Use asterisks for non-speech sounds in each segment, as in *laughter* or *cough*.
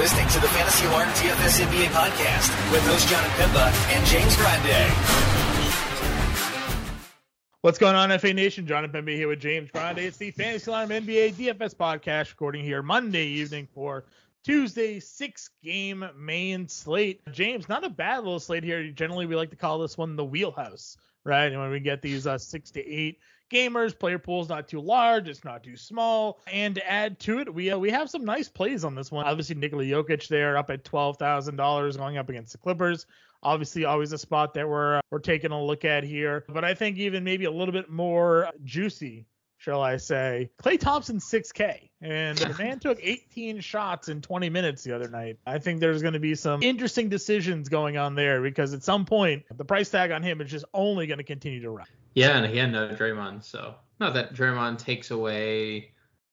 listening to the Fantasy Alarm DFS NBA podcast with host Jon Impemba and James Grande. What's going on, FA Nation? Jon Impemba here with James Grande. It's the Fantasy Alarm NBA DFS podcast recording here Monday evening for Tuesday six game main slate. James, not a bad little slate here. Generally, we like to call this one the wheelhouse, right? And when we get these uh, six to eight gamers. Player pool's not too large, it's not too small. And to add to it, we uh, we have some nice plays on this one. Obviously, Nikola Jokic there up at twelve thousand dollars going up against the Clippers. Obviously, always a spot that we're uh, we're taking a look at here. But I think even maybe a little bit more juicy shall I say. Klay Thompson 6K, and the man took 18 shots in 20 minutes the other night. I think there's going to be some interesting decisions going on there because at some point the price tag on him is just only going to continue to rise. Yeah, and had no Draymond, so not that Draymond takes away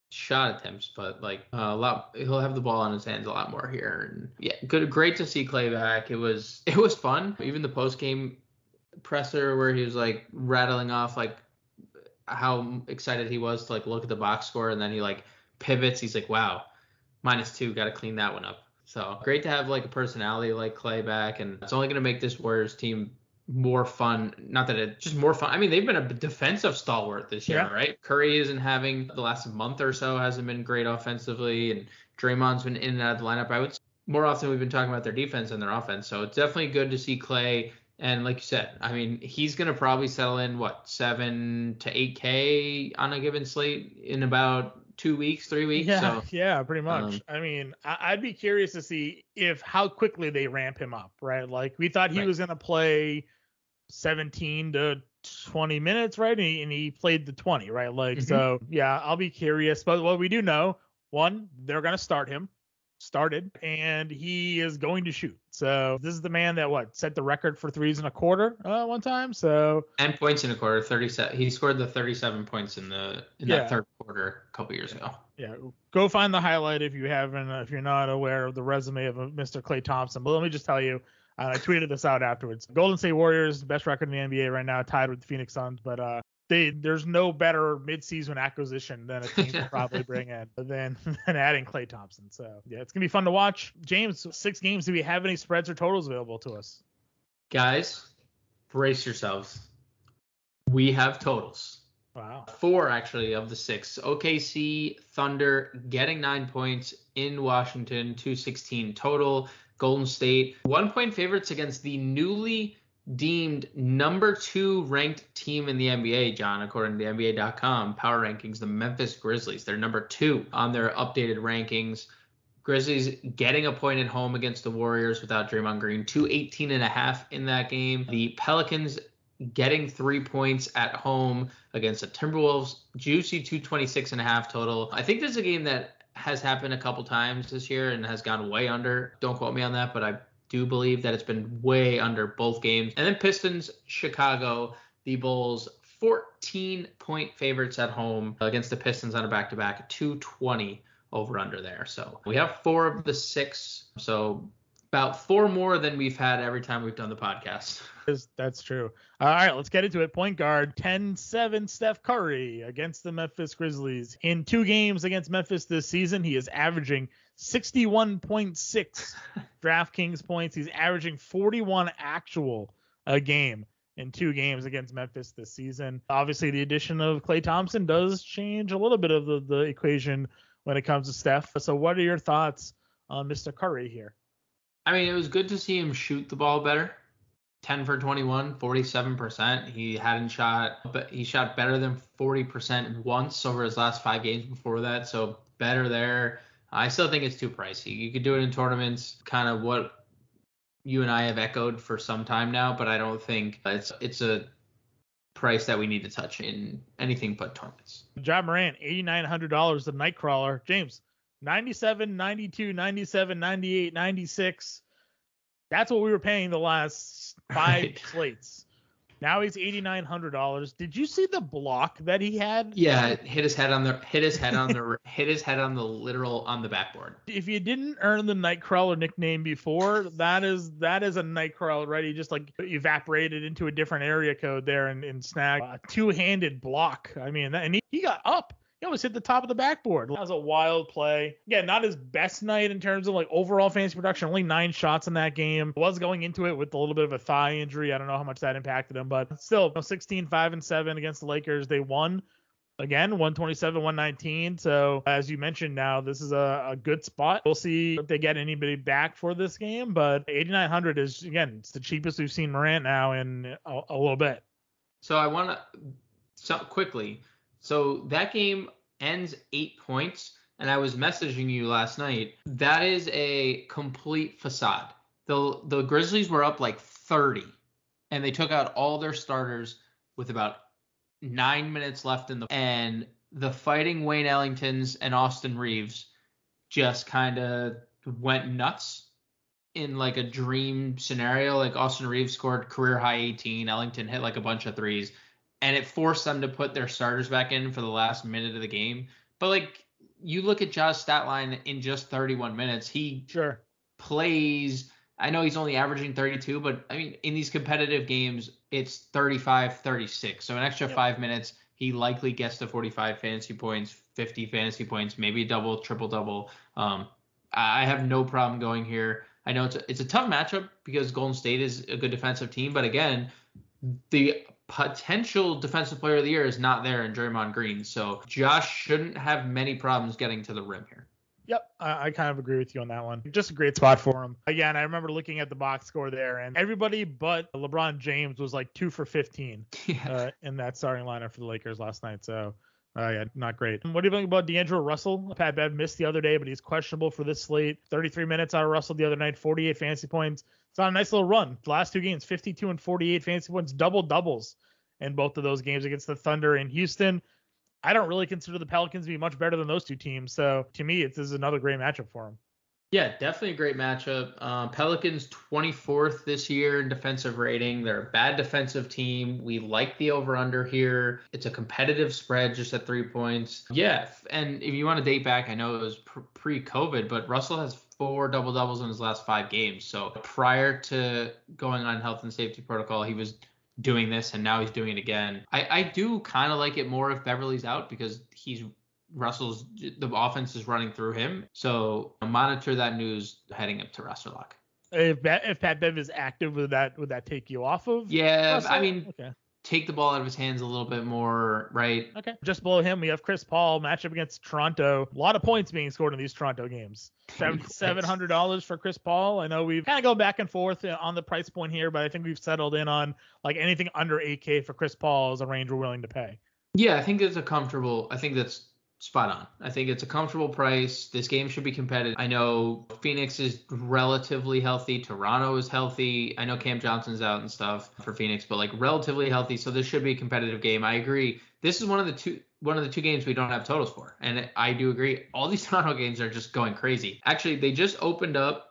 shot attempts, but like uh, a lot, he'll have the ball on his hands a lot more here. And yeah, good, great to see Klay back. It was *laughs* it was fun. Even the post game presser where he was like rattling off like how excited he was to like look at the box score, and then he like pivots. He's like, wow, minus two, got to clean that one up. So great to have like a personality like Klay back, and it's only gonna make this Warriors team more fun. Not that it's just more fun. I mean, they've been a defensive stalwart this year, yeah. right? Curry isn't having the last month or so hasn't been great offensively, and Draymond's been in and out of the lineup. I would more often we've been talking about their defense and their offense. So it's definitely good to see Klay. And like you said, I mean, he's gonna probably settle in what seven to eight K on a given slate in about two weeks, three weeks. Yeah, so, *laughs* yeah, pretty much. Um, I mean, I- would be curious to see if how quickly they ramp him up, right? Like we thought he right. was gonna play 17 to 20 minutes, right? And he, and he played the 20, right? Like, mm-hmm. so yeah, I'll be curious. But what we do know, one, they're going to start him, started, and he is going to shoot. So this is the man that what set the record for threes in a quarter uh, one time. So and points in a quarter, 37. He scored the 37 points in the in yeah. that third quarter a couple years ago. Yeah, go find the highlight if you haven't, if you're not aware of the resume of Mr. Klay Thompson. But let me just tell you, uh, I tweeted this out afterwards. Golden State Warriors, best record in the NBA right now, tied with the Phoenix Suns, but uh, they there's no better midseason acquisition than a team could *laughs* probably bring in than *laughs* than adding Klay Thompson. So yeah, it's gonna be fun to watch. James, six games. Do we have any spreads or totals available to us? Guys, brace yourselves. We have totals. Wow. Four actually of the six. OKC Thunder getting nine points in Washington, 216 total. Golden State, one point favorites against the newly deemed number two ranked team in the NBA, John, according to the NBA.com power rankings, the Memphis Grizzlies. They're number two on their updated rankings. Grizzlies getting a point at home against the Warriors without Draymond Green, 218 and a half in that game. The Pelicans getting three points at home against the Timberwolves, juicy 226 and a half total. I think this is a game that has happened a couple times this year and has gone way under. Don't quote me on that, but I do believe that it's been way under both games. And then Pistons, Chicago, the Bulls, 14 point favorites at home against the Pistons on a back to back, 220 over under there. So we have four of the six. So about four more than we've had every time we've done the podcast. *laughs* That's true. All right, let's get into it. Point guard 10-7 Steph Curry against the Memphis Grizzlies. In two games against Memphis this season, he is averaging 61.6 *laughs* DraftKings points. He's averaging 41 actual a game in two games against Memphis this season. Obviously, the addition of Klay Thompson does change a little bit of the, the equation when it comes to Steph. So, what are your thoughts on Mr. Curry here? I mean, it was good to see him shoot the ball better. 10 for 21, 47%. He hadn't shot, but he shot better than 40% once over his last five games before that. So better there. I still think it's too pricey. You could do it in tournaments, kind of what you and I have echoed for some time now, but I don't think it's it's a price that we need to touch in anything but tournaments. Ja Morant, $8,900 the Nightcrawler. James, 97, 92, 97, 98, 96. That's what we were paying the last five right. slates. Now he's eighty nine hundred dollars. Did you see the block that he had? Yeah, hit his head on the hit his head on the *laughs* hit his head on the literal on the backboard. If you didn't earn the Nightcrawler nickname before, that is that is a Nightcrawler, right? He just like evaporated into a different area code there and, and snagged a two handed block. I mean, and he, he got up he almost hit the top of the backboard. That was a wild play. Again, not his best night in terms of like overall fantasy production. Only nine shots in that game. Was going into it with a little bit of a thigh injury. I don't know how much that impacted him, but still 16, 5 and 7 against the Lakers. They won again 127 119 so as you mentioned now this is a, a, good spot we'll see if they get anybody back for this game but 8900 is again it's the cheapest we've seen morant now in a, a little bit so i want to so quickly so that game ends eight points and i was messaging you last night. That is a complete facade. The the grizzlies were up like 30 and they took out all their starters with about nine minutes left in the and the fighting Wayne Ellingtons and Austin Reaves just kind of went nuts in like a dream scenario. Like Austin Reaves scored career high 18, Ellington hit like a bunch of threes, and it forced them to put their starters back in for the last minute of the game. But like you look at Ja's stat line in just 31 minutes, he sure plays I know he's only averaging 32, but I mean, in these competitive games, it's 35, 36. So an extra yep. five minutes, he likely gets to 45 fantasy points, 50 fantasy points, maybe a double, triple double. Um, I have no problem going here. I know it's a, it's a tough matchup because Golden State is a good defensive team, but again, the potential defensive player of the year is not there in Draymond Green. So Josh shouldn't have many problems getting to the rim here. Yep, I, I, kind of agree with you on that one. Just a great spot for him. Again, I remember looking at the box score there, and everybody but LeBron James was like two for 15 *laughs* yeah. uh, in that starting lineup for the Lakers last night. So, uh, yeah, not great. What do you think about D'Angelo Russell? Pat Bev missed the other day, but he's questionable for this slate. 33 minutes out of Russell the other night, 48 fantasy points. It's on a nice little run. The last two games, 52 and 48 fantasy points, double doubles in both of those games against the Thunder and Houston. I don't really consider the Pelicans to be much better than those two teams. So to me, this is another great matchup for them. Yeah, definitely a great matchup. Uh, Pelicans 24th this year in defensive rating. They're a bad defensive team. We like the over under here. It's a competitive spread just at three points. Yeah, and if you want to date back, I know it was pre COVID, but Russell has four double doubles in his last five games. So prior to going on health and safety protocol, he was doing this and now he's doing it again. I, I do kind of like it more if Beverley's out because he's Russell's the offense is running through him. So monitor that news heading up to Russell Lock. If if Pat Bev is active, would that would that take you off of? Yeah, Russell? I mean, okay take the ball out of his hands a little bit more, right? Okay. Just below him, we have Chris Paul matchup against Toronto. A lot of points being scored in these Toronto games. Seven hundred dollars for Chris Paul. I know we've kind of go back and forth uh, on the price point here, but I think we've settled in on like anything under 8K for Chris Paul is a range we're willing to pay. Yeah, I think it's a comfortable. I think that's spot on. I think it's a comfortable price. This game should be competitive. I know Phoenix is relatively healthy. Toronto is healthy. I know Cam Johnson's out and stuff for Phoenix, but like relatively healthy. So this should be a competitive game. I agree. This is one of the two one of the two games we don't have totals for. And I do agree. All these *laughs* Toronto games are just going crazy. Actually, they just opened up.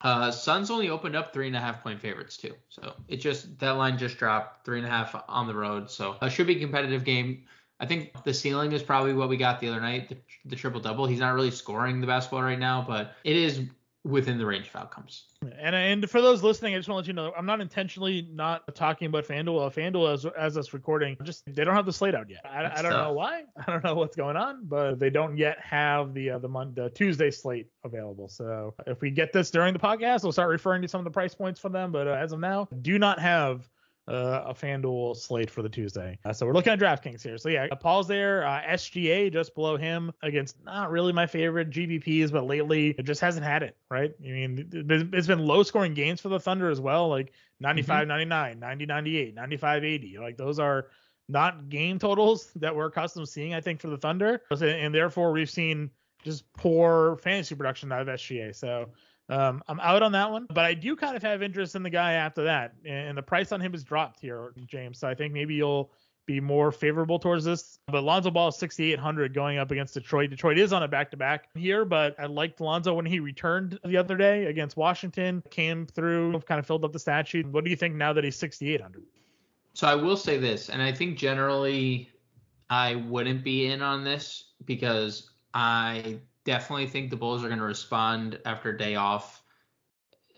Uh, Suns only opened up three and a half point favorites too. So it just that line just dropped three and a half on the road. So it should be a competitive game. I think the ceiling is probably what we got the other night, the, the triple double. He's not really scoring the basketball right now, but it is within the range of outcomes. And and for those listening, I just want to let you know I'm not intentionally not talking about FanDuel. FanDuel as as us recording, just they don't have the slate out yet. I, I don't tough. know why. *laughs* I don't know what's going on, but they don't yet have the uh, the, Monday, Tuesday slate available. So if we get this during the podcast, we'll start referring to some of the price points for them. But uh, as of now, do not have uh, a FanDuel slate for the Tuesday. Uh, so we're looking at DraftKings here. So yeah, Paul's there. Uh, SGA just below him against not really my favorite GPPs, but lately it just hasn't had it, right? I mean, it's been low scoring games for the Thunder as well, like 95 mm-hmm. 99, 90 98, 95 80. Like those are not game totals *laughs* that we're accustomed to seeing, I think, for the Thunder. And therefore, we've seen just poor fantasy production out of SGA. So um, I'm out on that one, but I do kind of have interest in the guy after that, and the price on him has dropped here, James. So I think maybe you'll be more favorable towards this. But Lonzo Ball is 6,800 going up against Detroit. Detroit is on a back-to-back here, but I liked Lonzo when he returned the other day against Washington, came through, kind of filled up the stat sheet. What do you think now that he's 6,800? So I will say this, and I think generally I wouldn't be in on this because I definitely think the Bulls are going to respond after a day off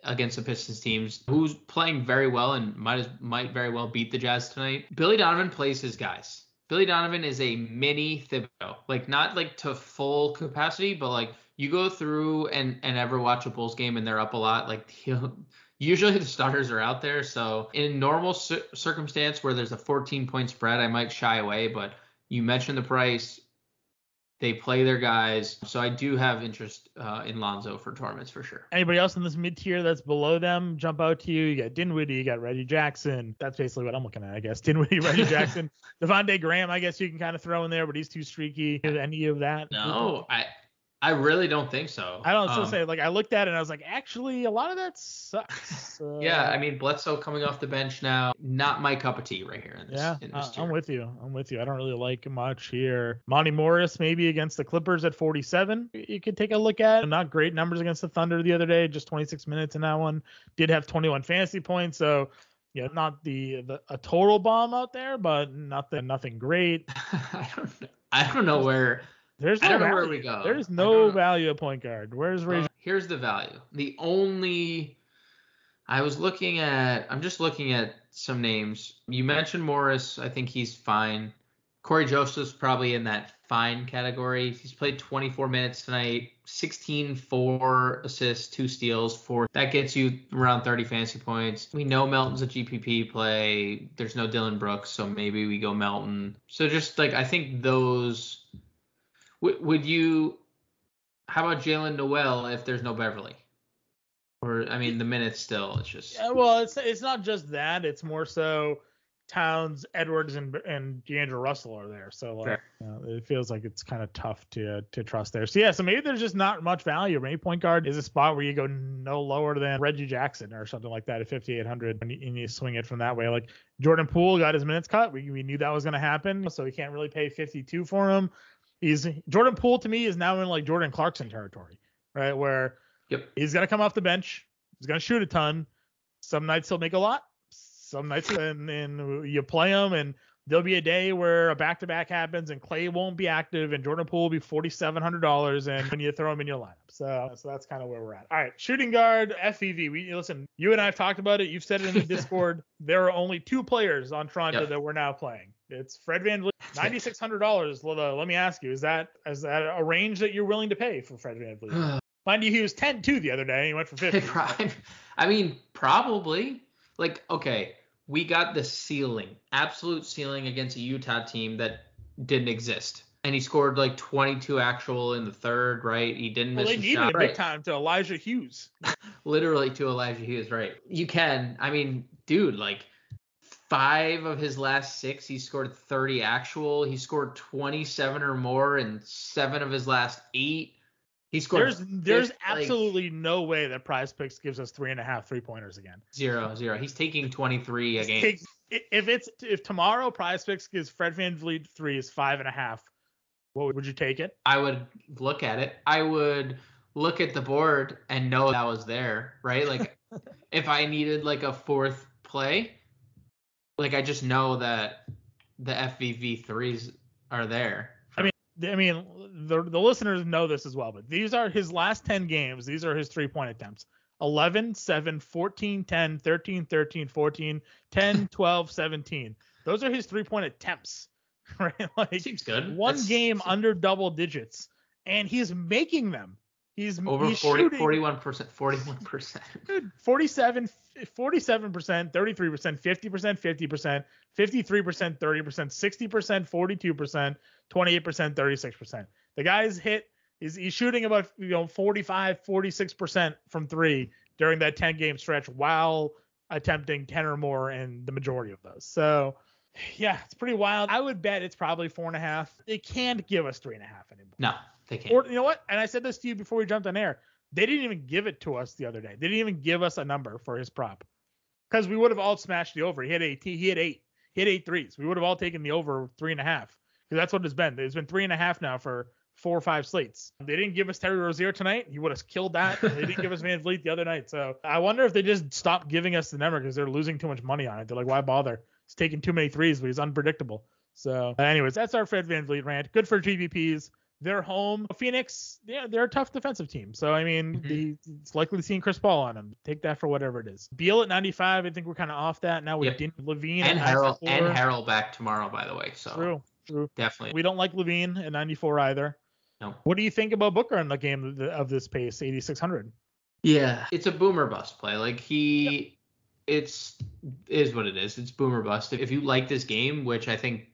against the Pistons teams, who's playing very well and might might very well beat the Jazz tonight. Billy Donovan plays his guys. Billy Donovan is a mini Thibodeau, like not like to full capacity, but like you go through and and ever watch a Bulls game and they're up a lot, like *laughs* he'll usually the starters are out there. So in normal circumstance where there's a 14 point spread, I might shy away. But you mentioned the price. They play their guys, so I do have interest uh, in Lonzo for tournaments for sure. Anybody else in this mid tier that's below them jump out to you? You got Dinwiddie, you got Reggie Jackson. That's basically what I'm looking at, I guess. *laughs* Dinwiddie, Reggie *laughs* Jackson, Devonte Graham. I guess you can kind of throw in there, but he's too streaky. Any of that? No, I I really don't think so. I don't Um, say like I looked at it and I was like, actually, a lot of that sucks. Uh, *laughs* Yeah, I mean Bledsoe coming off the bench now, not my cup of tea right here in this. Yeah, in this uh. I'm with you. I'm with you. I don't really like much here. Monte Morris maybe against the Clippers at 47. You could take a look at. Not great numbers against the Thunder the other day. Just 26 minutes in that one. Did have 21 fantasy points. So yeah, not the, the a total bomb out there, but nothing nothing great. *laughs* I don't know. I don't know where. There's no where we go. There's no value at point guard. Where's Ray? Here's the value. The only I was looking at. I'm just looking at some names. You mentioned Morris. I think he's fine. Cory Joseph's probably in that fine category. He's played 24 minutes tonight. 16, 4 assists, 2 steals, 4. That gets you around 30 fantasy points. We know Melton's a GPP play. There's no Dillon Brooks, so maybe we go Melton. So just like I think those. Would would you? How about Jaylen Nowell if there's no Beverley? Or I mean the minutes still. It's just Yeah, well, it's it's not just that. It's more so Towns, Edwards, and and D'Angelo Russell are there. So like, you know, it feels like it's kind of tough to to trust there. So yeah, so maybe there's just not much value. Maybe point guard is a spot where you go no lower than Reggie Jackson or something like that at 5800, and you, and you swing it from that way. Like Jordan Poole got his minutes cut. We we knew that was going to happen, so we can't really pay 52 for him. He's Jordan Poole to me is now in like Jordan Clarkson territory, right? Where Yep. He's gonna come off the bench. He's gonna shoot a ton. Some nights he'll make a lot. Some nights and, and you play him and there'll be a day where a back to back happens and Klay won't be active and Jordan Poole will be forty seven hundred dollars and when you throw him in your lineup. So so that's kind of where we're at. All right, shooting guard FEV. We listen. You and I have talked about it. You've said it in the *laughs* Discord. there are only two players on Toronto Yep. that we're now playing. It's Fred VanVleet. *laughs* Ninety six hundred dollars. Uh, let me ask you, is that is that a range that you're willing to pay for Fred VanVleet? *sighs* Mind you, he was 10 2 the other day. He went for 50. *laughs* Prime. I mean, probably. Like, okay, we got the ceiling, absolute ceiling against a Utah team that didn't exist. And he scored like 22 actual in the third, right? He didn't Well, miss they a needed shot. it Right. big time to Elijah Hughes. *laughs* Literally to Elijah Hughes, right? You can. I mean, dude, like five of his last six, he scored 30 actual. He scored 27 or more in seven of his last eight. He scored There's there's fif- like, absolutely no way that Prize Picks gives us three and a half three pointers again. zero zero. He's taking 23 a game. Take- if it's if tomorrow Prize Picks gives Fred VanVleet three is five and a half, what would, would you take it? I would look at it. I would look at the board and know that was there, right? Like *laughs* if I needed like a fourth play, like I just know that the FVV threes are there. I mean, I mean, the the listeners know this as well, but these are his last 10 games. These are his three point attempts. 11, 7, 14, 10, 13, 13, 14, 10, *laughs* 12, 17. Those are his three point attempts, *laughs* right? Like Seems good. one That's- game under double digits, and he's making them. He's over he's 40, shooting 41%, 41%. dude, 47, 47%, 33%, 50%, 50%, 53%, 30%, 60%, 42%, 28%, 36%. The guy's hit is he's shooting about you know 45, 46% from three during that 10 game stretch while attempting 10 or more in the majority of those. So yeah, it's pretty wild. I would bet it's probably four and a half. They can't give us three and a half anymore. No, they can't. Or you know what? And I said this to you before we jumped on air. They didn't even give it to us the other day. They didn't even give us a number for his prop because we would have all smashed the over. He had eight. He had eight. He had eight threes. We would have all taken the over three and a half because that's what it's been. It's been three and a half now for four or five slates. They didn't give us Terry Rozier tonight. He would have killed that. they didn't give us VanVleet the other night. So I wonder if they just stopped giving us the number because they're losing too much money on it. They're like, why bother? He's taking too many threes, but he's unpredictable. So, anyways, that's our Fred VanVleet rant. Good for GPPs. They're home. Phoenix, yeah, they're a tough defensive team. So, I mean, Mhm. the, it's likely seeing Chris Paul on them. Take that for whatever it is. Beal at 95, I think we're kind of off that now with Yep. Dean Levine and Harrell and Harrell back tomorrow, by the way. So True, True. Definitely. We don't like LaVine at 94 either. No. What do you think about Booker in the game of, this pace, 8600? Yeah, it's a boomer bust play. Like he, it's is what it is. It's boomer bust. If you like this game, which I think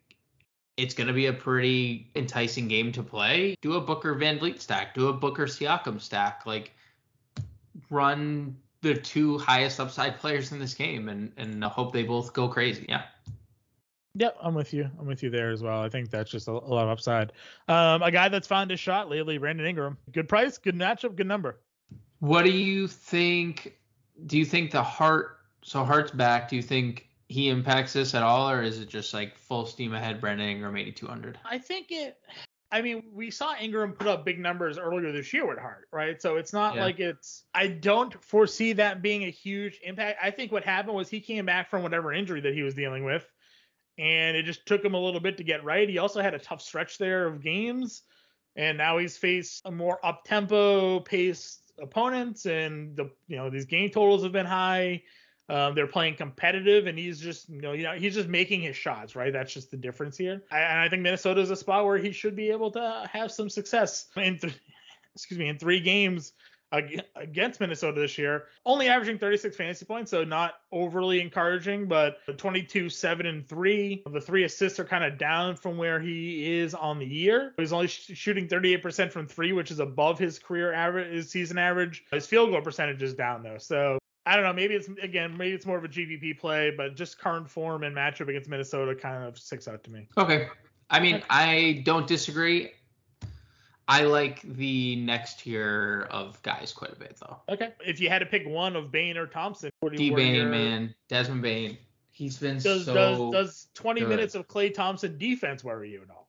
it's going to be a pretty enticing game to play, do a Booker VanVleet stack, do a Booker Siakam stack. Like run the two highest upside players in this game, and and hope they both go crazy. Yeah. Yep, I'm with you. I'm with you there as well. I think that's just a, a lot of upside. Um, a guy that's found his shot lately, Brandon Ingram. Good price, good matchup, good number. What do you think? Do you think the Hart? So Hart's back. Do you think he impacts this at all, or is it just like full steam ahead? Brandon Ingram 8200. I think it. I mean, we saw Ingram put up big numbers earlier this year with Hart, right? So it's not Yeah. like it's. I don't foresee that being a huge impact. I think what happened was he came back from whatever injury that he was dealing with, and it just took him a little bit to get right. He also had a tough stretch there of games, and now he's faced a more up tempo paced opponents, and the you know these game totals have been high. Um, they're playing competitive, and he's just you know you know he's just making his shots, right? That's just the difference here. I, and I think Minnesota is a spot where he should be able to have some success in th- *laughs* excuse me in three games against Minnesota this year. Only averaging 36 fantasy points, so not overly encouraging, but 22, 7, and 3. The three assists are kind of down from where he is on the year. He's only sh- shooting 38% from three, which is above his career average, his season average. His field goal percentage is down though, so. I don't know. Maybe it's again, maybe it's more of a GPP play, but just current form and matchup against Minnesota kind of sticks out to me. Okay. I mean, I don't disagree. I like the next tier of guys quite a bit though. Okay. If you had to pick one of Bane or Thompson, D you what are Bane, your- man, Desmond Bane. He's been Does so does does 20 good. minutes of Klay Thompson defense worry you at all?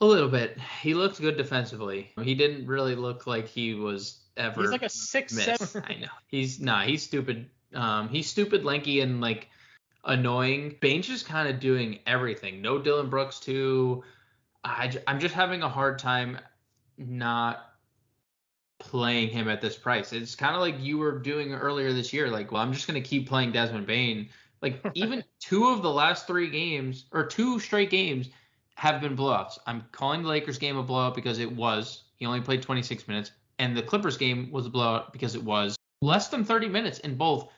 a little bit. He looked good defensively. He didn't really look like he was ever. He's like a six missed. seven. *laughs* I know. He's nah. He's stupid. Um, he's stupid, lanky, and like annoying. Bane's just kind of doing everything. No Dillon Brooks too. I j- I'm just having a hard time not playing him at this price. It's kind of like you were doing earlier this year. Like, well, I'm just gonna keep playing Desmond Bane. Like *laughs* even two of the last three games or two straight games have been blowouts. I'm calling the Lakers game a blowout because it was. He only played 26 minutes, and the Clippers game was a blowout because it was less than 30 minutes in both.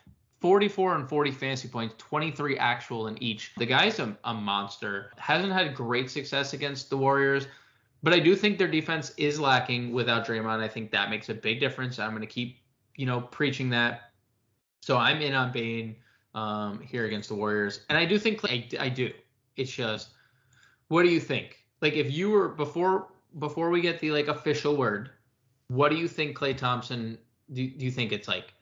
44 and 40 fantasy points, 23 actual in each. The guy's a, a monster. Hasn't had great success against the Warriors, but I do think their defense is lacking without Draymond. I think that makes a big difference. I'm going to keep, you know, preaching that. So I'm in on Bane um, here against the Warriors, and I do think I, I do. It's just, what do you think? Like, if you were before before we get the like official word, what do you think Klay Thompson? Do, do you think it's like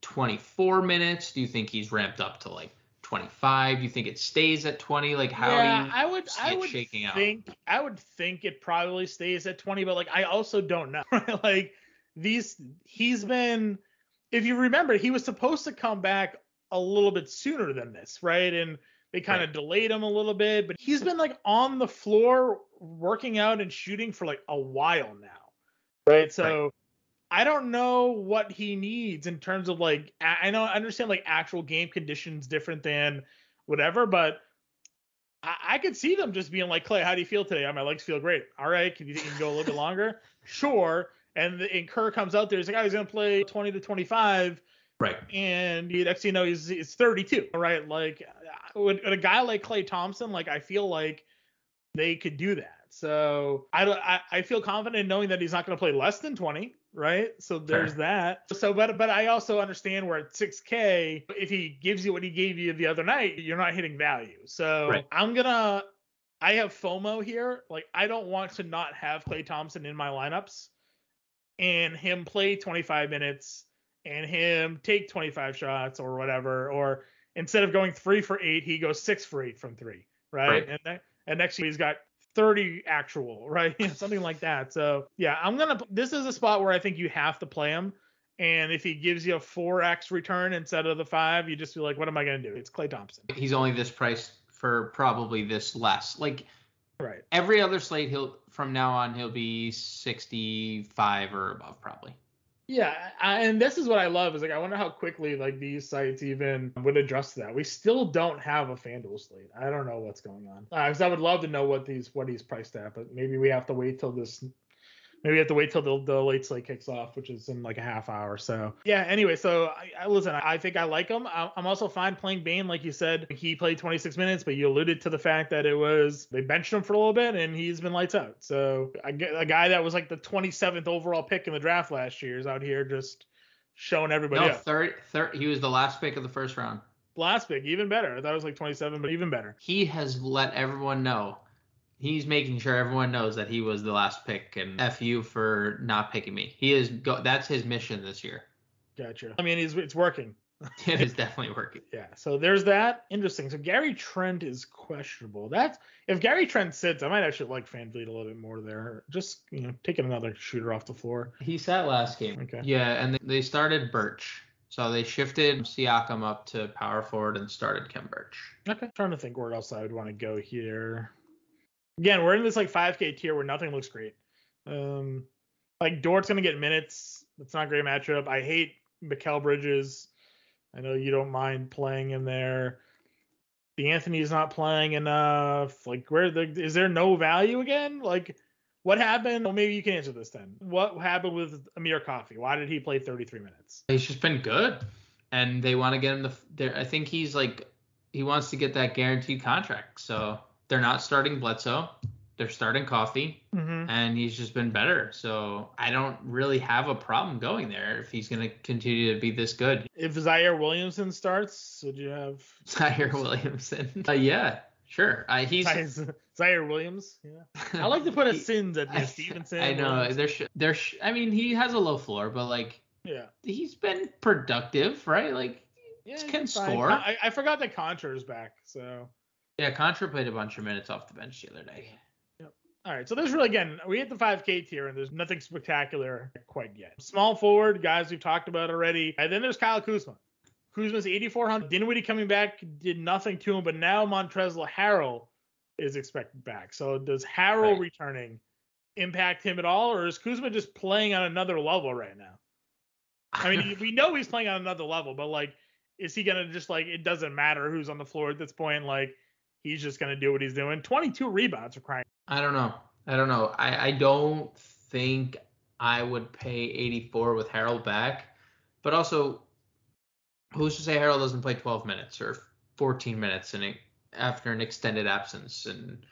24 minutes? Do you think he's ramped up to like 25? Do you think it stays at 20? Like, how yeah, I would I would shaking out? think I would think it probably stays at 20, but like I also don't know. *laughs* like these he's been if you remember, he was supposed to come back a little bit sooner than this, right? And they kind of Right. delayed him a little bit, but he's been like on the floor working out and shooting for like a while now. Right? So I don't know what he needs in terms of like I know I understand like actual game conditions different than whatever, but I, I could see them just being like, Klay, how do you feel today? "Oh, My legs feel great. All right, can you can go a little bit longer? *laughs* Sure. And, the, and Kerr comes out there. He's like, oh, he's gonna play 20 to 25, Right. and the next thing you know, he's, he's 32. Right. like uh, with, with a guy like Klay Thompson, like I feel like they could do that. So I don't. I, I feel confident in knowing that he's not going to play less than 20, right? So there's that. So, but but I also understand where at 6K, if he gives you what he gave you the other night, you're not hitting value. So Right. I'm gonna. I have FOMO here. Like I don't want to not have Klay Thompson in my lineups, and him play 25 minutes, and him take 25 shots or whatever, or instead of going three for eight, he goes six for eight from three, right? Right. And then, and next year he's got 30 actual, *laughs* right? *laughs* Something like that. So yeah, I'm gonna. This is a spot where I think you have to play him. And if he gives you a 4x return instead of the five, you just be like, what am I gonna do? It's Klay Thompson. He's only this price for probably this less. Like Right. every other slate, he'll from now on he'll be 65 or above probably. Yeah, I, and this is what I love is like I wonder how quickly like these sites even would address that. We still don't have a FanDuel slate. I don't know what's going on. Because uh, I would love to know what these what he's priced at, but maybe we have to wait till this maybe we have to wait till the, the late slate kicks off, which is in like a half hour. So yeah. Anyway, so I, I listen. I think I like him. I, am also fine playing Bane, like you said. He played 26 minutes, but you alluded to the fact that it was they benched him for a little bit, and he's been lights out. So a, a guy that was like the 27th overall pick in the draft last year is out here just showing everybody. No, third, third. He was the last pick of the first round. Last pick, even better. I thought it was like 27, but even better. He has let everyone know he's making sure everyone knows that he was the last pick and f you for not picking me. He is go- that's his mission this year. Gotcha. I mean, it's it's working. *laughs* it is *laughs* definitely working. Yeah. So there's that. Interesting. So Gary Trent is questionable. That's if Gary Trent sits, I might actually like VanVleet a little bit more there. Just you know, taking another shooter off the floor. He sat last game. Okay. Yeah, and they started Birch. So they shifted Siakam up to power forward and started Khem Birch. Okay. I'm trying to think where else I would want to go here again, we're in this like 5K tier where nothing looks great. Um, like Dort's gonna get minutes. It's not a great matchup. I hate Mikal Bridges. I know you don't mind playing him there. The Anthony's not playing enough. Like, where the, is there no value again? Like, what happened? Well, maybe you can answer this then. What happened with Amir Coffey? Why did he play 33 minutes? He's just been good, and they want to get him the. I think he's like he wants to get that guaranteed contract. So they're not starting Bledsoe. They're starting Coffey, mm-hmm. and he's just been better. So I don't really have a problem going there if he's going to continue to be this good. If Zaire Williamson starts, would you have *laughs* Zaire Williamson? *laughs* Uh, yeah, sure. Uh, he's Ziaire Williams. Yeah, *laughs* I like to put a sins at I, Stevenson. I know there's there's. I mean, he has a low floor, but like, yeah, he's been productive, right? Like, yeah, he can score. I, I forgot that Konchar is back, so yeah, Konchar played a bunch of minutes off the bench the other day. Yep. All right, so there's really again we hit the 5K tier and there's nothing spectacular quite yet. Small forward guys we've talked about already, and then there's Kyle Kuzma. Kuzma's 8400. Dinwiddie coming back did nothing to him, but now Montrezl Harrell is expected back. So does Harrell right. returning impact him at all, or is Kuzma just playing on another level right now? I mean, *laughs* we know he's playing on another level, but like, is he gonna just like it doesn't matter who's on the floor at this point? Like, he's just going to do what he's doing. 22 rebounds are crying. I don't know. I don't know. I, I don't think I would pay 84 with Harrell back. But also, who's to say Harrell doesn't play 12 minutes or 14 minutes in a, after an extended absence? And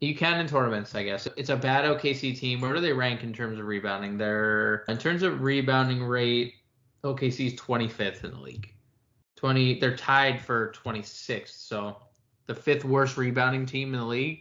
you can in tournaments, I guess. It's a bad OKC team. Where do they rank in terms of rebounding? They're in terms of rebounding rate. OKC's 25th in the league. 20. They're tied for 26th. So the fifth worst rebounding team in the league.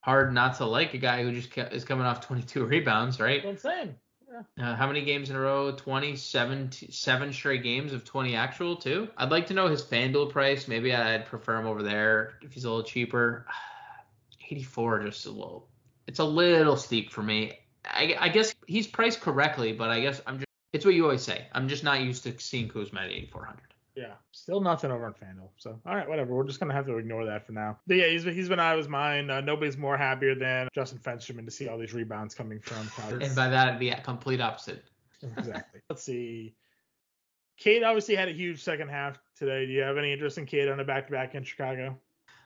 Hard not to like a guy who just is coming off *laughs* 22 rebounds, right? Insane. Yeah. Uh, how many games in a row? 27, seven straight games of 20 actual too. I'd like to know his FanDuel price. Maybe I'd prefer him over there if he's a little cheaper. *sighs* 84 just a little. It's a little steep for me. I, I guess he's priced correctly, but I guess I'm just. It's what you always say. I'm just not used to seeing Kuzma at 8400. Yeah, still nothing over on FanDuel. So, all right, whatever. We're just gonna have to ignore that for now. But yeah, he's he's been out of his mind. Uh, nobody's more happier than Justin Fensterman to see all these rebounds coming from. *laughs* and by that, the complete opposite. exactly. Let's see. Cade obviously had a huge second half today. Do you have any interest in Cade on a back-to-back in Chicago?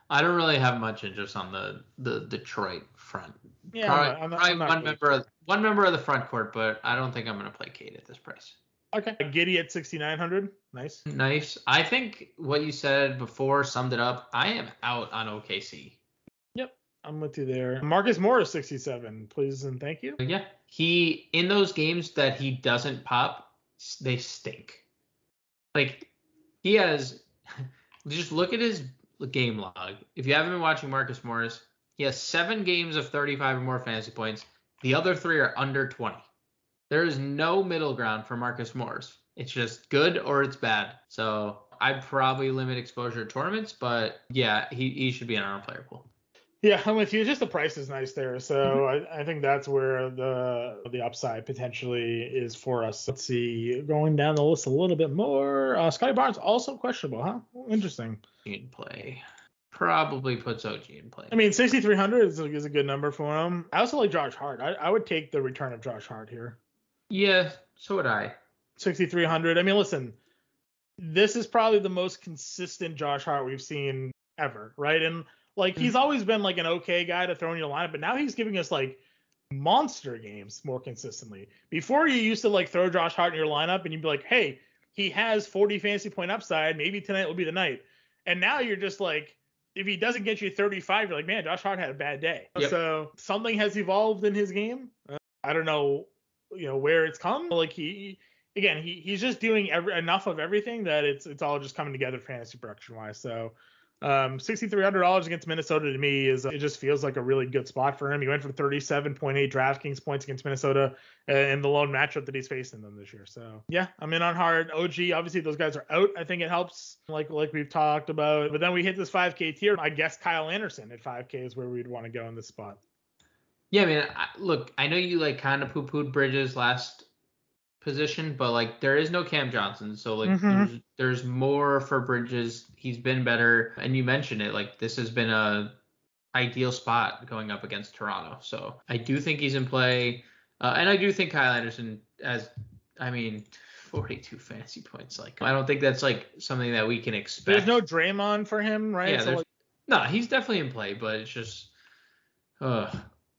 I don't really have much interest on the the Detroit front. Yeah, probably, I'm not, I'm not, one member of, one member of the front court, but I don't think I'm gonna play Cade at this price. Okay. Giddey at 6,900. Nice. Nice. I think what you said before summed it up. I am out on OKC. Yep. I'm with you there. Marcus Morris 67. Please and thank you. Yeah. He, in those games that he doesn't pop, they stink. Like, he has, *laughs* just look at his game log. If you haven't been watching Marcus Morris, he has seven games of 35 or more fantasy points. The other three are under 20. There is no middle ground for Marcus Morris. It's just good or it's bad. So I'd probably limit exposure to tournaments, but yeah, he, he should be in our player pool. Yeah, I'm with you. Just the price is nice there, so mm-hmm. I, I think that's where the the upside potentially is for us. Let's see, going down the list a little bit more. Uh, Scottie Barnes also questionable, huh? Interesting. In play, probably puts OG in play. I mean, 6,300 is, is a good number for him. I also like Josh Hart. I, I would take the return of Josh Hart here. Yeah, so would I. 6,300. I mean, listen, this is probably the most consistent Josh Hart we've seen ever, right? And like he's always been like an okay guy to throw in your lineup, but now he's giving us like monster games more consistently. Before you used to like throw Josh Hart in your lineup and you'd be like, hey, he has 40 fantasy point upside. Maybe tonight will be the night. And now you're just like, if he doesn't get you 35, you're like, man, Josh Hart had a bad day. Yep. So something has evolved in his game. Uh, I don't know, you know, where it's come. Like he, again, he he's just doing every, enough of everything that it's it's all just coming together fantasy production wise. So. Um, $6,300 against Minnesota to me is it just feels like a really good spot for him. He went for 37.8 DraftKings points against Minnesota uh, in the lone matchup that he's facing them this year. So yeah, I'm in on Hart. OG, obviously those guys are out. I think it helps, like like we've talked about. But then we hit this 5K tier. I guess Kyle Anderson at 5K is where we'd want to go in this spot. Yeah, I mean, I, look, I know you like kind of poo pooed Bridges last position, but like there is no Cam Johnson, so like Mhm. there's, there's more for Bridges. He's been better, and you mentioned it. Like this has been a ideal spot going up against Toronto. So I do think he's in play, uh, and I do think Kyle Anderson as, I mean. 42 fantasy points. Like, I don't think that's like something that we can expect. There's no Draymond for him, right? Yeah, so like, No, he's definitely in play, but it's just, uh,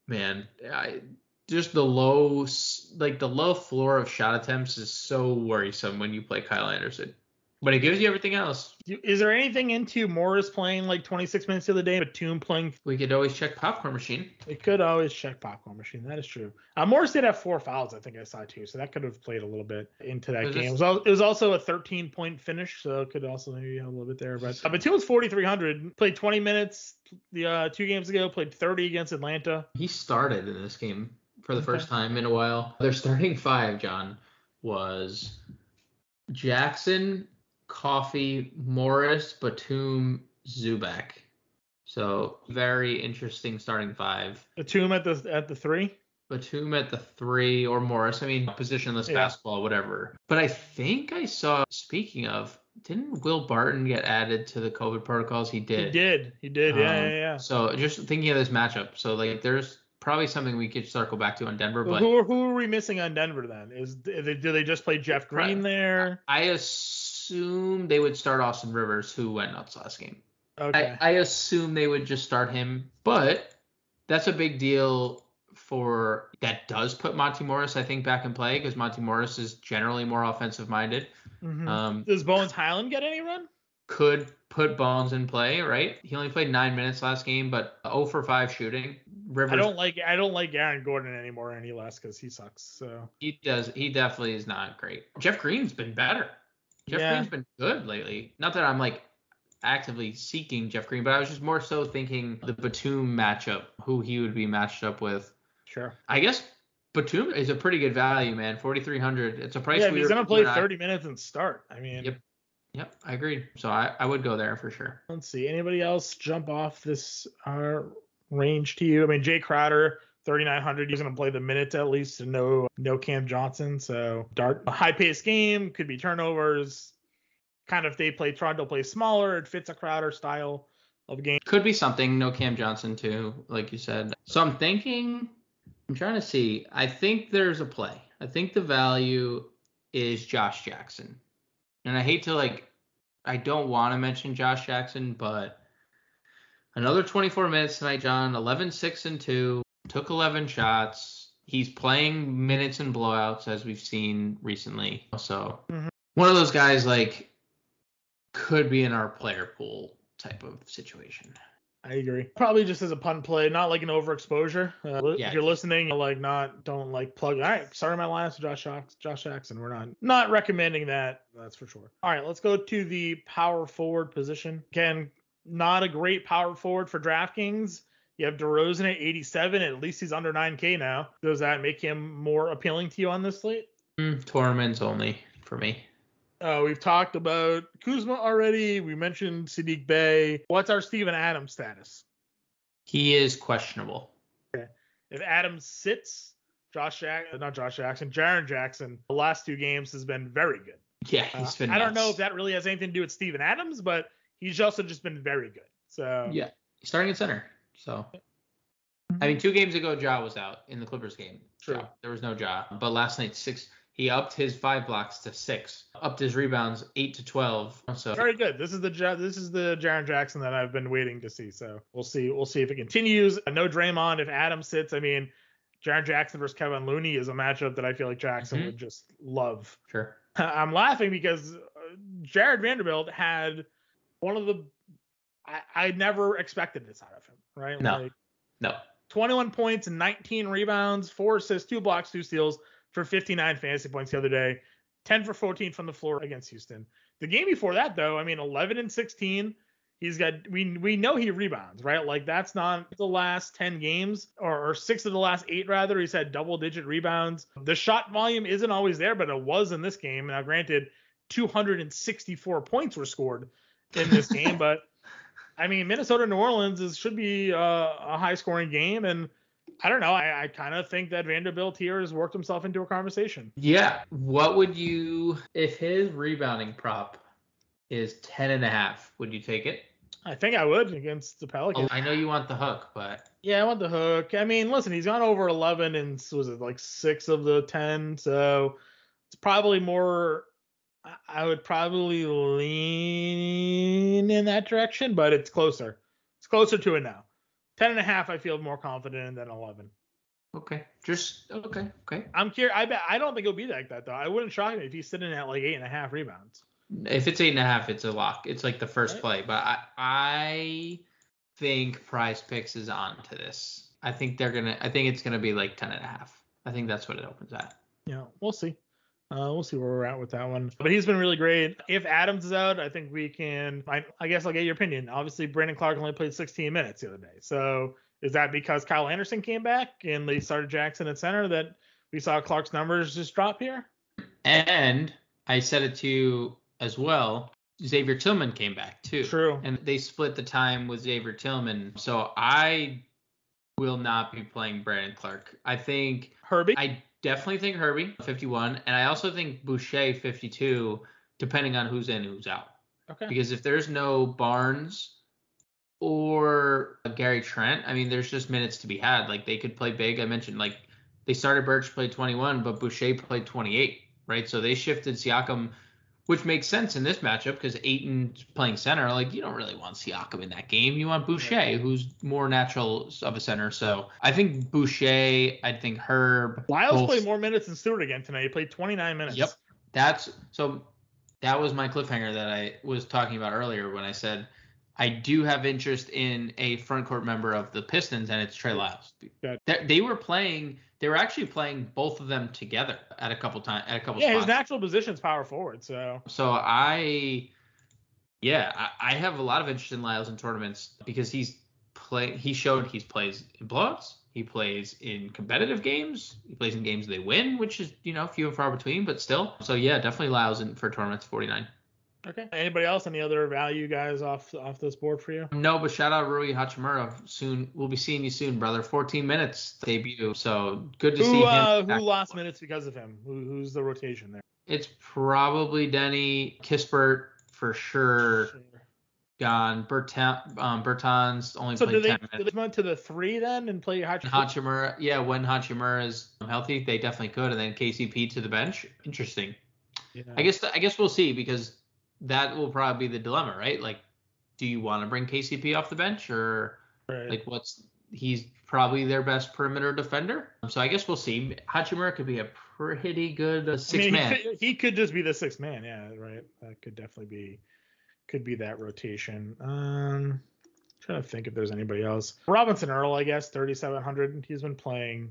man, I just the low, like the low floor of shot attempts is so worrisome when you play Kyle Anderson. But it gives you everything else. is there anything into Morris playing like 26 minutes of the other day, but Toon playing? We could always check popcorn machine. It could always check popcorn machine. That is true. Uh, Morris did have four fouls, I think I saw too, so that could have played a little bit into that Was game. this- It was, al- it was also a 13 point finish, so it could also maybe have a little bit there. But uh, Batum was 4,300. Played 20 minutes the uh, two games ago. Played 30 against Atlanta. He started in this game for the Okay. first time in a while. Their starting five, John, was Jackson, Coffey, Morris, Batum, Zubac. So very interesting starting five. Batum at the at the three. Batum at the three or Morris. I mean, positionless Yeah. basketball, whatever. But I think I saw. Speaking of, didn't Will Barton get added to the COVID protocols? He did. He did. He did. Yeah, Um, yeah, yeah. So just thinking of this matchup, so like there's probably something we could circle back to on Denver, but who, who are we missing on Denver then? Is do they, do they just play Jeff Green Right. there? I assume they would start Austin Rivers, who went nuts last game. Okay. I, I assume they would just start him, but that's a big deal for that does put Monte Morris, I think, back in play because Monte Morris is generally more offensive minded. Mhm. Um, Does Bones Hyland get any run? could put Bones in play, right? He only played nine minutes last game, but 0 for 5 shooting. Rivers, I don't like I don't like Aaron Gordon anymore any less because he sucks. So he does, he definitely is not great. Jeff Green's been better. Jeff Yeah. Green's been good lately. Not that I'm like actively seeking Jeff Green, but I was just more so thinking the Batum matchup, who he would be matched up with. sure. I guess Batum is a pretty good value, man. 4,300. It's a price Yeah, he's were- gonna play you and I- 30 minutes and start. I mean, Yep. Yep, I agreed. So I, I would go there for sure. let's see. Anybody else jump off this uh, range to you? I mean, Jae Crowder, 3,900. He's gonna play the minutes at least, and no no Cam Johnson. So dark, high paced game could be turnovers. Kind of if they play Toronto play smaller, it fits a Crowder style of game. Could be something. No Cam Johnson too, like you said. So I'm thinking. I'm trying to see. I think there's a play. I think the value is Josh Jackson, and I hate to like. I don't want to mention Josh Jackson, but another 24 minutes tonight, John. 11, 6, and 2. Took 11 shots. He's playing minutes and blowouts as we've seen recently. So Mhm. one of those guys like could be in our player pool type of situation. I agree. Probably just as a pun play, not like an overexposure. Uh, li- Yeah. If you're listening, like not don't like plug. All right, sorry, my last Josh Josh Jackson. We're not not recommending that. That's for sure. All right, let's go to the power forward position. Again, not a great power forward for DraftKings. You have DeRozan at 87. At least he's under 9K now. Does that make him more appealing to you on this slate? Mm, tournaments only for me. Uh, we've talked about Kuzma already. We mentioned Saddiq Bey. What's our Steven Adams status? He is questionable. if Adams sits, Josh Jack, not Josh Jackson, Jaren Jackson, the last two games has been very good. Yeah, Uh, he's been. I don't know if that really has anything to do with Steven Adams, but he's also just been very good. So Yeah, he's starting at center. So, I mean, two games ago, Ja was out in the Clippers game. True. There was no Ja, but last night six. He upped his five blocks to six, upped his rebounds eight to twelve. So Very good. This is the this is the Jaren Jackson that I've been waiting to see. So we'll see. We'll see if it continues. No Draymond. If Adam sits, I mean, Jaren Jackson versus Kevin Looney is a matchup that I feel like Jackson Mhm. would just love. sure. *laughs* I'm laughing because uh, Jarred Vanderbilt had one of the I, I never expected this out of him, right? No. Like No. 21 points and 19 rebounds, four assists, two blocks, two steals for 59 fantasy points the other day. 10 for 14 from the floor against Houston. The game before that, though, I mean, 11 and 16. He's got we we know he rebounds, right? Like that's not the last 10 games or, or six of the last eight rather. He's had double digit rebounds. The shot volume isn't always there, but it was in this game. Now, granted, 264 points were scored in this game, *laughs* but I mean, Minnesota New Orleans is should be uh, a high scoring game, and I don't know. I, I kind of think that Vanderbilt here has worked himself into a conversation. Yeah. What would you if his rebounding prop is ten and a half? Would you take it? I think I would against the Pelicans. I know you want the hook, but Yeah, I want the hook. I mean, listen, he's gone over 11 and was it like six of the 10, so it's probably more. I- would probably lean in that direction, but it's closer. It's closer to it now. 10 and a half, I feel more confident in than 11. okay. Just okay. Okay. I'm curious. I bet I don't think it'll be like that though. I wouldn't shock me if he's sitting at like eight and a half rebounds. If it's eight and a half, it's a lock. It's like the first Right. play. But I I think Prize Picks is on to this. I think they're gonna. I think it's gonna be like ten and a half. I think that's what it opens at. Yeah, we'll see. Uh, we'll see where we're at with that one. But he's been really great. If Adams is out, I think we can. I, I guess I'll get your opinion. Obviously, Brandon Clarke only played 16 minutes the other day. So is that because Kyle Anderson came back and they started Jackson at center that we saw Clarke's numbers just drop here? And I said it to you as well. Xavier Tillman came back too. True. And they split the time with Xavier Tillman. So I will not be playing Brandon Clarke. I think Herbie. I definitely think Herbie 51, and I also think Boucher 52, depending on who's in, who's out. okay. Because if there's no Barnes or Gary Trent, I mean, there's just minutes to be had. Like they could play big. I mentioned like they started Birch played 21, but Boucher played 28, right? So they shifted Siakam, which makes sense in this matchup because Ayton's playing center. Like you don't really want Siakam in that game. You want Boucher, who's more natural of a center. So I think Boucher. I think Herb. Lyles both- played more minutes than Stewart again tonight. He played 29 minutes. Yep. That's so that was my cliffhanger that I was talking about earlier when I said I do have interest in a front court member of the Pistons and it's Trey Lyles. Good. They, they were playing they were actually playing both of them together at a couple times at a couple Yeah, his spots. natural position's power forward. So so I yeah, I, I have a lot of interest in Lyles in tournaments because he's play he showed he plays in blowouts. He plays in competitive games. He plays in games they win, which is, you know, few and far between, but still. So yeah, definitely Lyles in for tournaments 49. Okay. Anybody else? Any other value guys off off this board for you? No, but shout out Rui Hachimura. Soon we'll be seeing you soon, brother. 14 minutes debut. So good to see Who him. uh, who back. lost minutes because of him? Who, who's the rotation there? It's probably Denny Kispert for sure Sure. gone. Bertan, um, Bertans only So do played they, 10 do minutes. they move to the three then and play Hachimura? Hachimura, yeah, when Hachimura is healthy, they definitely could, and then KCP to the bench. Interesting. Yeah. I guess I guess we'll see because that will probably be the dilemma, right? Like, do you want to bring KCP off the bench or Right. like what's he's probably their best perimeter defender? So I guess we'll see. Hachimura could be a pretty good uh, I six mean, man. He could, he could just be the sixth man. Yeah, right. That could definitely be could be that rotation. Um, trying to think if there's anybody else. Robinson Earl, I guess, 3,700. He's been playing.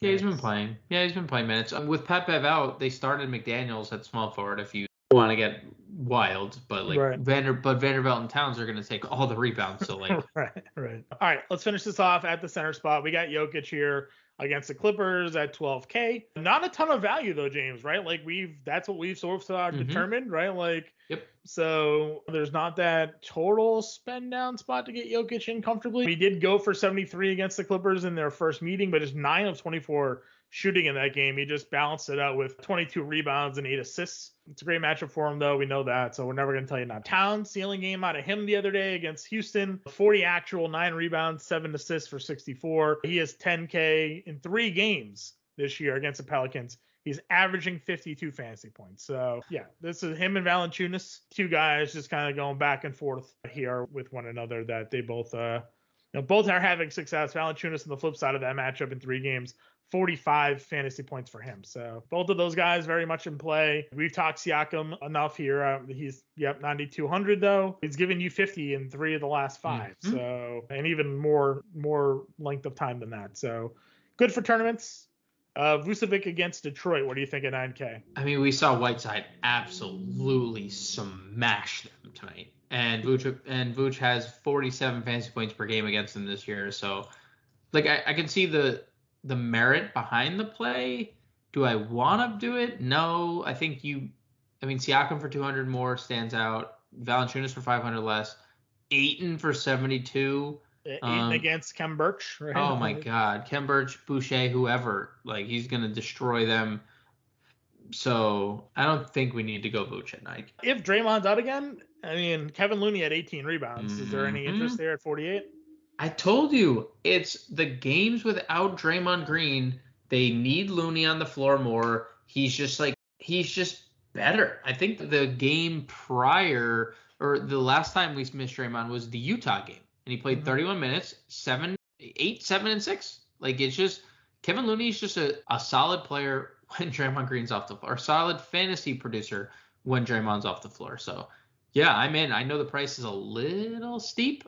Yeah, he's been playing. Yeah, he's been playing minutes. Um, with Pat Bev out, they started McDaniels at small forward. If you want to get wild, but like Right. Vander, but Vanderbilt and Towns are going to take all the rebounds. So like, *laughs* right, right. All right, let's finish this off at the center spot. We got Jokic here against the Clippers at 12K. Not a ton of value though, James. Right? Like we've that's what we've sort of Mhm. determined, right? Like Yep. So there's not that total spend down spot to get Jokic in comfortably. We did go for 73 against the Clippers in their first meeting, but it's nine of 24 shooting in that game. He just balanced it out with 22 rebounds and eight assists. It's a great matchup for him, though. We know that, so we're never going to tell you not. Town ceiling game out of him the other day against Houston. 40 actual, nine rebounds, seven assists for 64. He has 10K in three games this year against the Pelicans. He's averaging 52 fantasy points. So yeah, this is him and Valanciunas, two guys just kind of going back and forth here with one another. That they both, uh, you know, both are having success. Valanciunas on the flip side of that matchup in three games, 45 fantasy points for him. So both of those guys very much in play. We've talked Siakam enough here. Uh, he's yep 9200 though. He's given you 50 in three of the last 5 Mhm. So and even more more length of time than that. So good for tournaments. Uh, Vucevic against Detroit. What do you think at 9K? I mean, we saw Whiteside absolutely smash them tonight, and Vooch and Vooch has 47 fantasy points per game against them this year. So, like, I, I can see the the merit behind the play. Do I want to do it? No. I think you. I mean, Siakam for 200 more stands out. Valanciunas for 500 less. Ayton for 72. Ayton Um, against Khem Birch. *laughs* Right? Oh my God, Khem Birch, Boucher, whoever, like he's gonna destroy them. So I don't think we need to go Vooch at night. If Draymond's out again, I mean Kevin Looney at 18 rebounds. Is there any interest there at 48? I told you, it's the games without Draymond Green. They need Looney on the floor more. He's just like he's just better. I think the game prior or the last time we missed Draymond was the Utah game, and he played Mhm. 31 minutes, seven, eight, seven, and six. Like it's just Kevin Looney is just a, a solid player *laughs* when Draymond Green's off the floor, solid fantasy producer when Draymond's off the floor. So yeah, I'm in. I know the price is a little steep,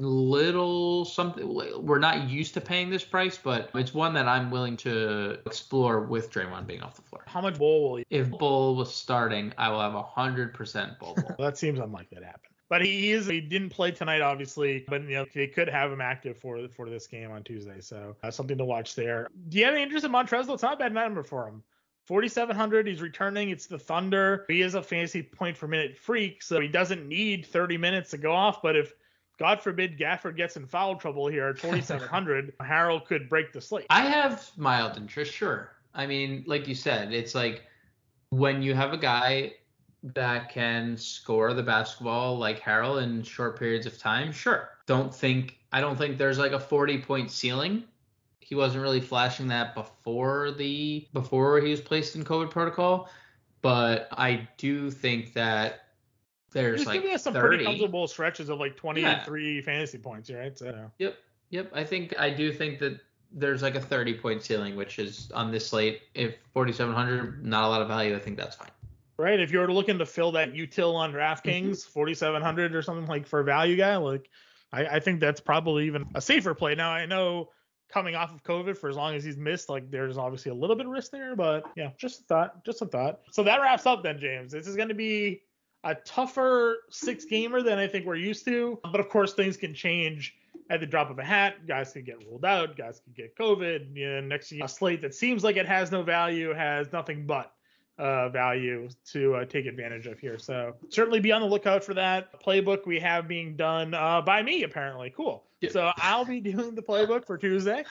little something. We're not used to paying this price, but it's one that I'm willing to explore with Draymond being off the floor. How much bowl will he? If Bull was starting, I will have a hundred percent Bull. *laughs* Bull. That seems unlikely to happen. But he is he didn't play tonight, obviously. But you know they could have him active for for this game on Tuesday, so uh, something to watch there. Do you have any interest in Montrezl? It's not a bad number for him. 4,700. He's returning. It's the Thunder. He is a fantasy point per minute freak, so he doesn't need 30 minutes to go off. But if God forbid Gafford gets in foul trouble here at 4,700, *laughs* Harrell could break the slate. I have mild interest, sure. I mean, like you said, it's like when you have a guy that can score the basketball like Harrell in short periods of time, sure. Don't think I don't think there's like a 40 point ceiling. He wasn't really flashing that before the before he was placed in COVID protocol, but I do think that there's like giving us some 30. pretty comfortable stretches of like 23 fantasy points, right? So Yep. Yep. I think I do think that there's like a 30 point ceiling, which is on this slate. If 4,700, not a lot of value, I think that's fine. Right. If you were looking to fill that util on mm-hmm. DraftKings, 4,700 or something like for a value guy, like I, I think that's probably even a safer play. Now I know coming off of COVID for as long as he's missed, like there's obviously a little bit of risk there, but yeah, just a thought, just a thought. So that wraps up then, James. This is going to be a tougher six gamer than I think we're used to, but of course things can change at the drop of a hat. Guys can get ruled out. Guys can get COVID. You know, next year, a slate that seems like it has no value has nothing but uh, value to uh, take advantage of here. So certainly be on the lookout for that playbook we have being done uh, by me apparently. Cool. Yeah. So I'll be doing the playbook for Tuesday.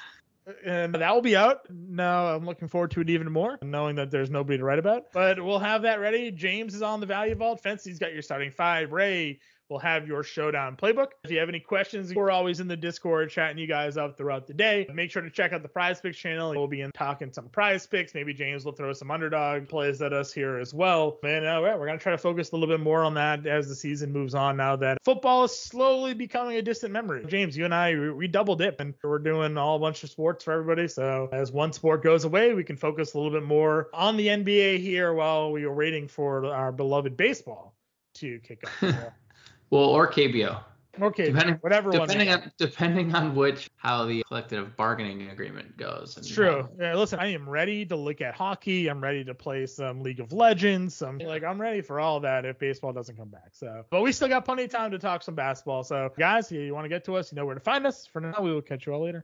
And that will be out. Now I'm looking forward to it even more, knowing that there's nobody to write about. But we'll have that ready. James is on the value vault. Fancy's got your starting five. Ray will have your showdown playbook. If you have any questions, we're always in the Discord chatting you guys up throughout the day. Make sure to check out the Prize Picks channel. We'll be in talking some Prize Picks. Maybe James will throw some underdog plays at us here as well. And uh, we're gonna try to focus a little bit more on that as the season moves on. Now that football is slowly becoming a distant memory. James, you and I we, we double dip and we're doing all a bunch of sports for everybody. So as one sport goes away, we can focus a little bit more on the NBA here while we are waiting for our beloved baseball to kick off. *laughs* Well, or KBO. Okay, Depending- whatever. Depending on depending on which how the collective bargaining agreement goes. It's true. Uh, yeah, listen, I am ready to look at hockey. I'm ready to play some League of Legends. Some like I'm ready for all that if baseball doesn't come back. So, but we still got plenty of time to talk some basketball. So, guys, if you want to get to us, you know where to find us. For now, we will catch you all later.